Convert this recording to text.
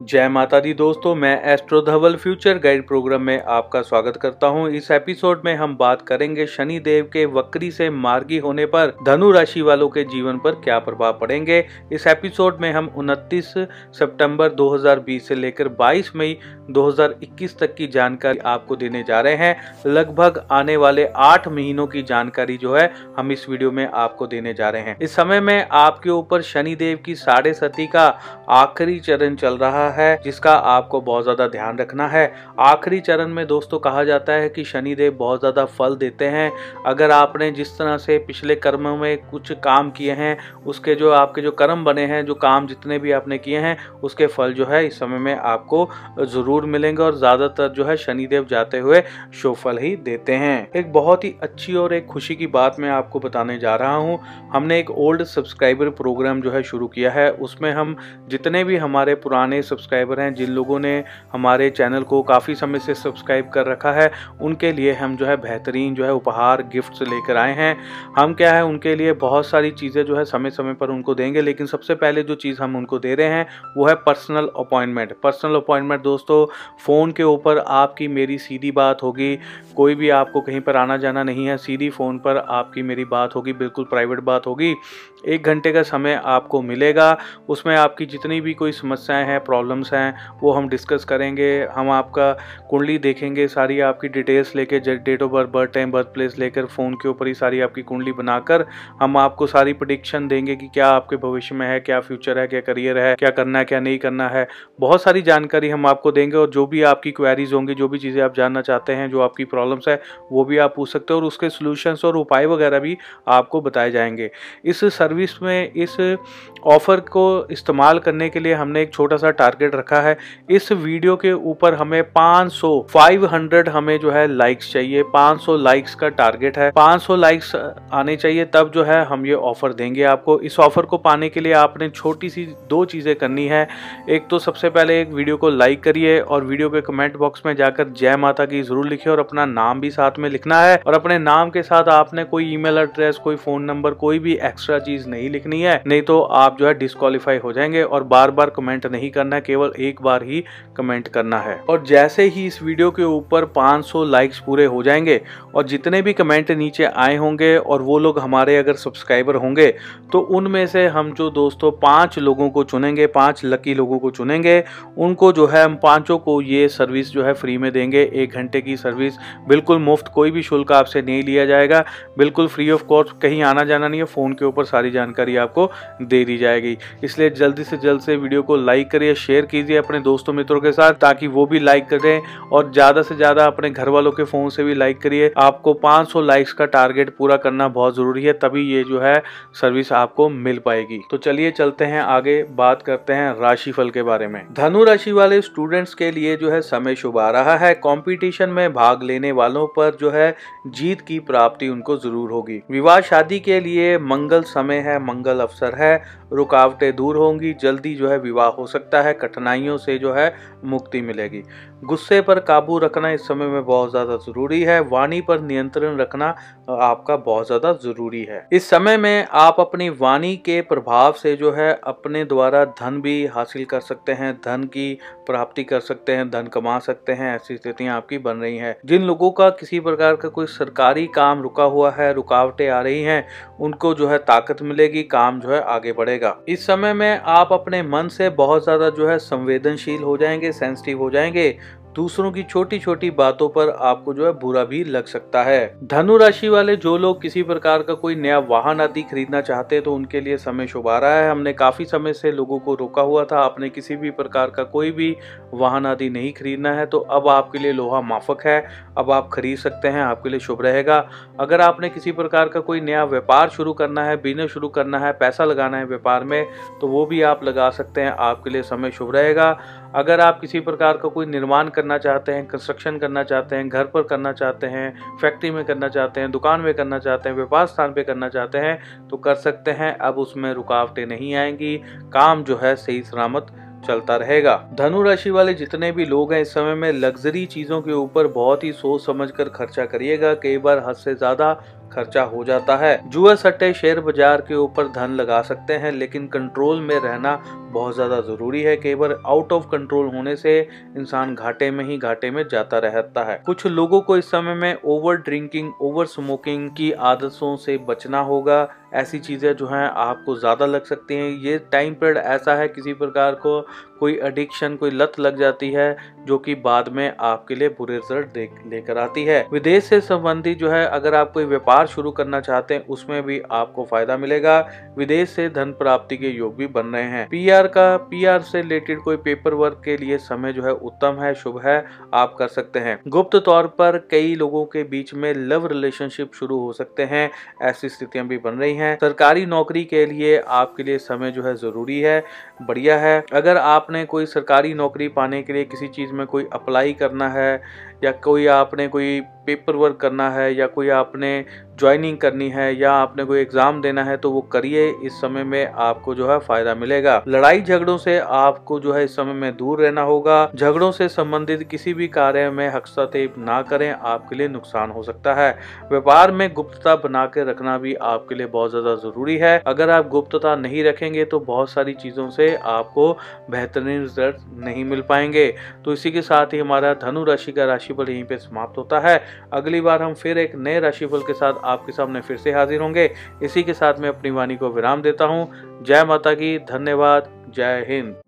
जय माता दी दोस्तों, मैं astro Dhaval future guide programme में आपका स्वागत करता हूँ। इस एपिसोड में हम बात करेंगे शनि देव के वक्री से मार्गी होने पर धनु राशि वालों के जीवन पर क्या प्रभाव पड़ेंगे। इस एपिसोड में हम 29 सितंबर 2020 से लेकर 22 मई 2021 तक की जानकारी आपको देने जा रहे हैं। लगभग आने वाले आठ महीनों की जानकारी जो है, हम इस वीडियो में आपको देने जा रहे हैं। इस समय में आपके ऊपर शनिदेव की साढ़े सती का आखिरी चरण चल रहा रहा है, जिसका आपको बहुत ज़्यादा ध्यान रखना है। आखिरी चरण में दोस्तों कहा जाता है कि शनिदेव बहुत ज़्यादा फल देते हैं। अगर आपने जिस तरह से पिछले कर्मों में कुछ काम किए हैं, उसके जो आपके जो कर्म बने हैं, जो काम जितने भी आपने किए हैं, उसके फल जो है इस समय में आपको ज़रूर मिलेंगे और ज़्यादातर जो है शनिदेव जाते हुए शोफल ही देते हैं। एक बहुत ही अच्छी और एक खुशी की बात मैं आपको बताने जा रहा हूँ। हमने एक ओल्ड सब्सक्राइबर प्रोग्राम जो है शुरू किया है। उसमें हम जितने भी हमारे पुराने सब्सक्राइबर हैं, जिन लोगों ने हमारे चैनल को काफ़ी समय से सब्सक्राइब कर रखा है, उनके लिए हम जो है बेहतरीन जो है उपहार गिफ्ट्स लेकर आए हैं। हम क्या है, उनके लिए बहुत सारी चीज़ें जो है समय समय पर उनको देंगे, लेकिन सबसे पहले जो चीज़ हम उनको दे रहे हैं, वो है पर्सनल अपॉइंटमेंट पर्सनल अपॉइंटमेंट दोस्तों फ़ोन के ऊपर आपकी मेरी सीधी बात होगी, कोई भी आपको कहीं पर आना जाना नहीं है, सीधी फ़ोन पर आपकी मेरी बात होगी, बिल्कुल प्राइवेट बात होगी। एक घंटे का समय आपको मिलेगा। उसमें आपकी जितनी भी कोई समस्याएँ हैं प्रॉब्लम्स हैं, वो हम डिस्कस करेंगे। हम आपका कुंडली देखेंगे, सारी आपकी डिटेल्स लेके date of birth birth time birth place लेकर फ़ोन के ऊपर ही सारी आपकी कुंडली बनाकर, हम आपको सारी प्रडिक्शन देंगे कि क्या आपके भविष्य में है, क्या फ्यूचर है, क्या करियर है, क्या करना है, क्या नहीं करना है। बहुत सारी जानकारी हम आपको देंगे और जो भी आपकी क्वेरीज होंगी, जो भी चीज़ें आप जानना चाहते हैं, जो आपकी प्रॉब्लम्स है, वो भी आप पूछ सकते हो और उसके सोल्यूशंस और उपाय वगैरह भी आपको बताए जाएँगे। इस सर्विस में इस ऑफ़र को इस्तेमाल करने के लिए हमने एक छोटा सा टारगेट रखा है। इस वीडियो के ऊपर हमें 500 500 हमें जो है लाइक्स चाहिए। 500 लाइक्स का टारगेट है। 500 लाइक्स आने चाहिए, तब जो है हम ये ऑफ़र देंगे आपको। इस ऑफ़र को पाने के लिए आपने छोटी सी दो चीज़ें करनी है। एक तो सबसे पहले एक वीडियो को लाइक करिए और वीडियो के कमेंट बॉक्स में जाकर जय माता की ज़रूर लिखिए और अपना नाम भी साथ में लिखना है। और अपने नाम के साथ आपने कोई ईमेल एड्रेस कोई फ़ोन नंबर कोई भी एक्स्ट्रा चीज़ नहीं लिखनी है, नहीं तो आप जो है डिस्कालीफाई हो जाएँगे और बार बार कमेंट नहीं करना है केवल एक बार ही कमेंट करना है। और जैसे ही इस वीडियो के ऊपर 500 लाइक्स पूरे हो जाएँगे और जितने भी कमेंट नीचे आए होंगे और वो लोग हमारे अगर सब्सक्राइबर होंगे तो उनमें से हम जो दोस्तों पाँच लोगों को चुनेंगे, पाँच लकी लोगों को चुनेंगे, उनको जो है हम पाँचों को ये सर्विस जो है फ्री में देंगे, एक घंटे की सर्विस बिल्कुल मुफ़्त कोई भी शुल्क आपसे नहीं लिया जाएगा। बिल्कुल फ्री ऑफ़ कॉस्ट कहीं आना जाना नहीं है फ़ोन के ऊपर सारी जानकारी आपको दे दी जाएगी। इसलिए जल्दी से जल्द से वीडियो को लाइक करिए, शेयर कीजिए अपने दोस्तों मित्रों के साथ ताकि वो भी लाइक करें और ज़्यादा से ज़्यादा अपने घर वालों के फ़ोन से भी लाइक करिए। आपको 500 लाइक्स का टारगेट पूरा करना बहुत ज़रूरी है, तभी ये जो है सर्विस आपको मिल पाएगी। तो चलिए चलते हैं आगे, बात करते हैं राशिफल के बारे में। धनु राशि वाले स्टूडेंट्स के लिए जो है समय शुभ आ रहा है। कॉम्पिटिशन में भाग लेने वालों पर जो है जीत की प्राप्ति उनको ज़रूर होगी। विवाह शादी के लिए मंगल समय है, मंगल अवसर है, रुकावटें दूर होंगी, जल्दी जो है विवाह हो सकता है, कठिनाइयों से जो है मुक्ति मिलेगी। गुस्से पर काबू रखना इस समय में बहुत ज़्यादा ज़रूरी है, वाणी पर नियंत्रण रखना आपका बहुत ज़्यादा ज़रूरी है। इस समय में आप अपनी वाणी के प्रभाव से जो है अपने द्वारा धन भी हासिल कर सकते हैं, धन की प्राप्ति कर सकते हैं, धन कमा सकते हैं, ऐसी स्थितियाँ आपकी बन रही हैं। जिन लोगों का किसी प्रकार का कोई सरकारी काम रुका हुआ है, रुकावटें आ रही हैं, उनको जो है ताकत मिलेगी, काम जो है आगे बढ़ेगा। इस समय में आप अपने मन से बहुत ज़्यादा जो है संवेदनशील हो जाएँगे सेंसिटिव हो जाएँगे दूसरों की छोटी छोटी बातों पर आपको जो है बुरा भी लग सकता है। धनु राशि वाले जो लोग किसी प्रकार का कोई नया वाहन आदि खरीदना चाहते हैं तो उनके लिए समय शुभ आ रहा है। हमने काफ़ी समय से लोगों को रोका हुआ था, आपने किसी भी प्रकार का कोई भी वाहन आदि नहीं खरीदना है तो अब आपके लिए लोहा माफक है। अब आप खरीद सकते हैं, आपके लिए शुभ रहेगा। अगर आपने किसी प्रकार का कोई नया व्यापार शुरू करना है, बिज़नेस शुरू करना है, पैसा लगाना है व्यापार में तो वो भी आप लगा सकते हैं, आपके लिए समय शुभ रहेगा। अगर आप किसी प्रकार का कोई निर्माण करना चाहते हैं कंस्ट्रक्शन करना चाहते हैं, घर पर करना चाहते हैं फैक्ट्री में करना चाहते हैं, दुकान में करना चाहते हैं, व्यापार स्थान पर करना चाहते हैं तो कर सकते हैं। अब उसमें रुकावटें नहीं आएँगी। काम जो है सही सलामत चलता रहेगा। धनु राशि वाले जितने भी लोग हैं, इस समय में लग्जरी चीज़ों के ऊपर बहुत ही सोच समझ कर खर्चा करिएगा। कई बार हद से ज़्यादा खर्चा हो जाता है। जुआ सट्टे शेयर बाज़ार के ऊपर धन लगा सकते हैं, लेकिन कंट्रोल में रहना बहुत ज़्यादा ज़रूरी है। केवल आउट ऑफ़ कंट्रोल होने से इंसान घाटे में ही घाटे में जाता रहता है। कुछ लोगों को इस समय में ओवर ड्रिंकिंग ओवर स्मोकिंग की आदतों से बचना होगा। ऐसी चीज़ें जो हैं आपको ज़्यादा लग सकती हैं। ये टाइम पीरियड ऐसा है किसी प्रकार को कोई एडिक्शन कोई लत लग जाती है, जो कि बाद में आपके लिए बुरे रिज़ल्ट लेकर आती है। विदेश से संबंधित जो है, अगर आप कोई व्यापार शुरू करना चाहते हैं, उसमें भी आपको फ़ायदा मिलेगा। विदेश से धन प्राप्ति के योग भी बन रहे हैं। पीआर का पीआर से रिलेटेड कोई पेपर वर्क के लिए समय जो है, उत्तम है, शुभ है, आप कर सकते हैं। गुप्त तौर पर कई लोगों के बीच में लव रिलेशनशिप शुरू हो सकते हैं, ऐसी स्थितियाँ भी बन रही हैं। सरकारी नौकरी के लिए आपके लिए समय जो है, ज़रूरी है, बढ़िया है। अगर आपने कोई सरकारी नौकरी पाने के लिए किसी चीज़ में कोई अप्लाई करना है या कोई आपने कोई पेपर वर्क करना है या कोई आपने ज्वाइनिंग करनी है या आपने कोई एग्ज़ाम देना है तो वो करिए। इस समय में आपको जो है फ़ायदा मिलेगा। लड़ाई झगड़ों से आपको जो है इस समय में दूर रहना होगा। झगड़ों से संबंधित किसी भी कार्य में हस्तक्षेप ना करें, आपके लिए नुकसान हो सकता है। व्यापार में गुप्तता बना के रखना भी आपके लिए बहुत ज़्यादा ज़रूरी है। अगर आप गुप्तता नहीं रखेंगे तो बहुत सारी चीज़ों से आपको बेहतरीन रिज़ल्ट नहीं मिल पाएँगे। तो इसी के साथ ही हमारा धनु राशि का राशिफल यहीं पे समाप्त होता है। अगली बार हम फिर एक नए राशिफल के साथ आपके सामने फिर से हाजिर होंगे। इसी के साथ मैं अपनी वाणी को विराम देता हूँ। जय माता की, धन्यवाद, जय हिंद।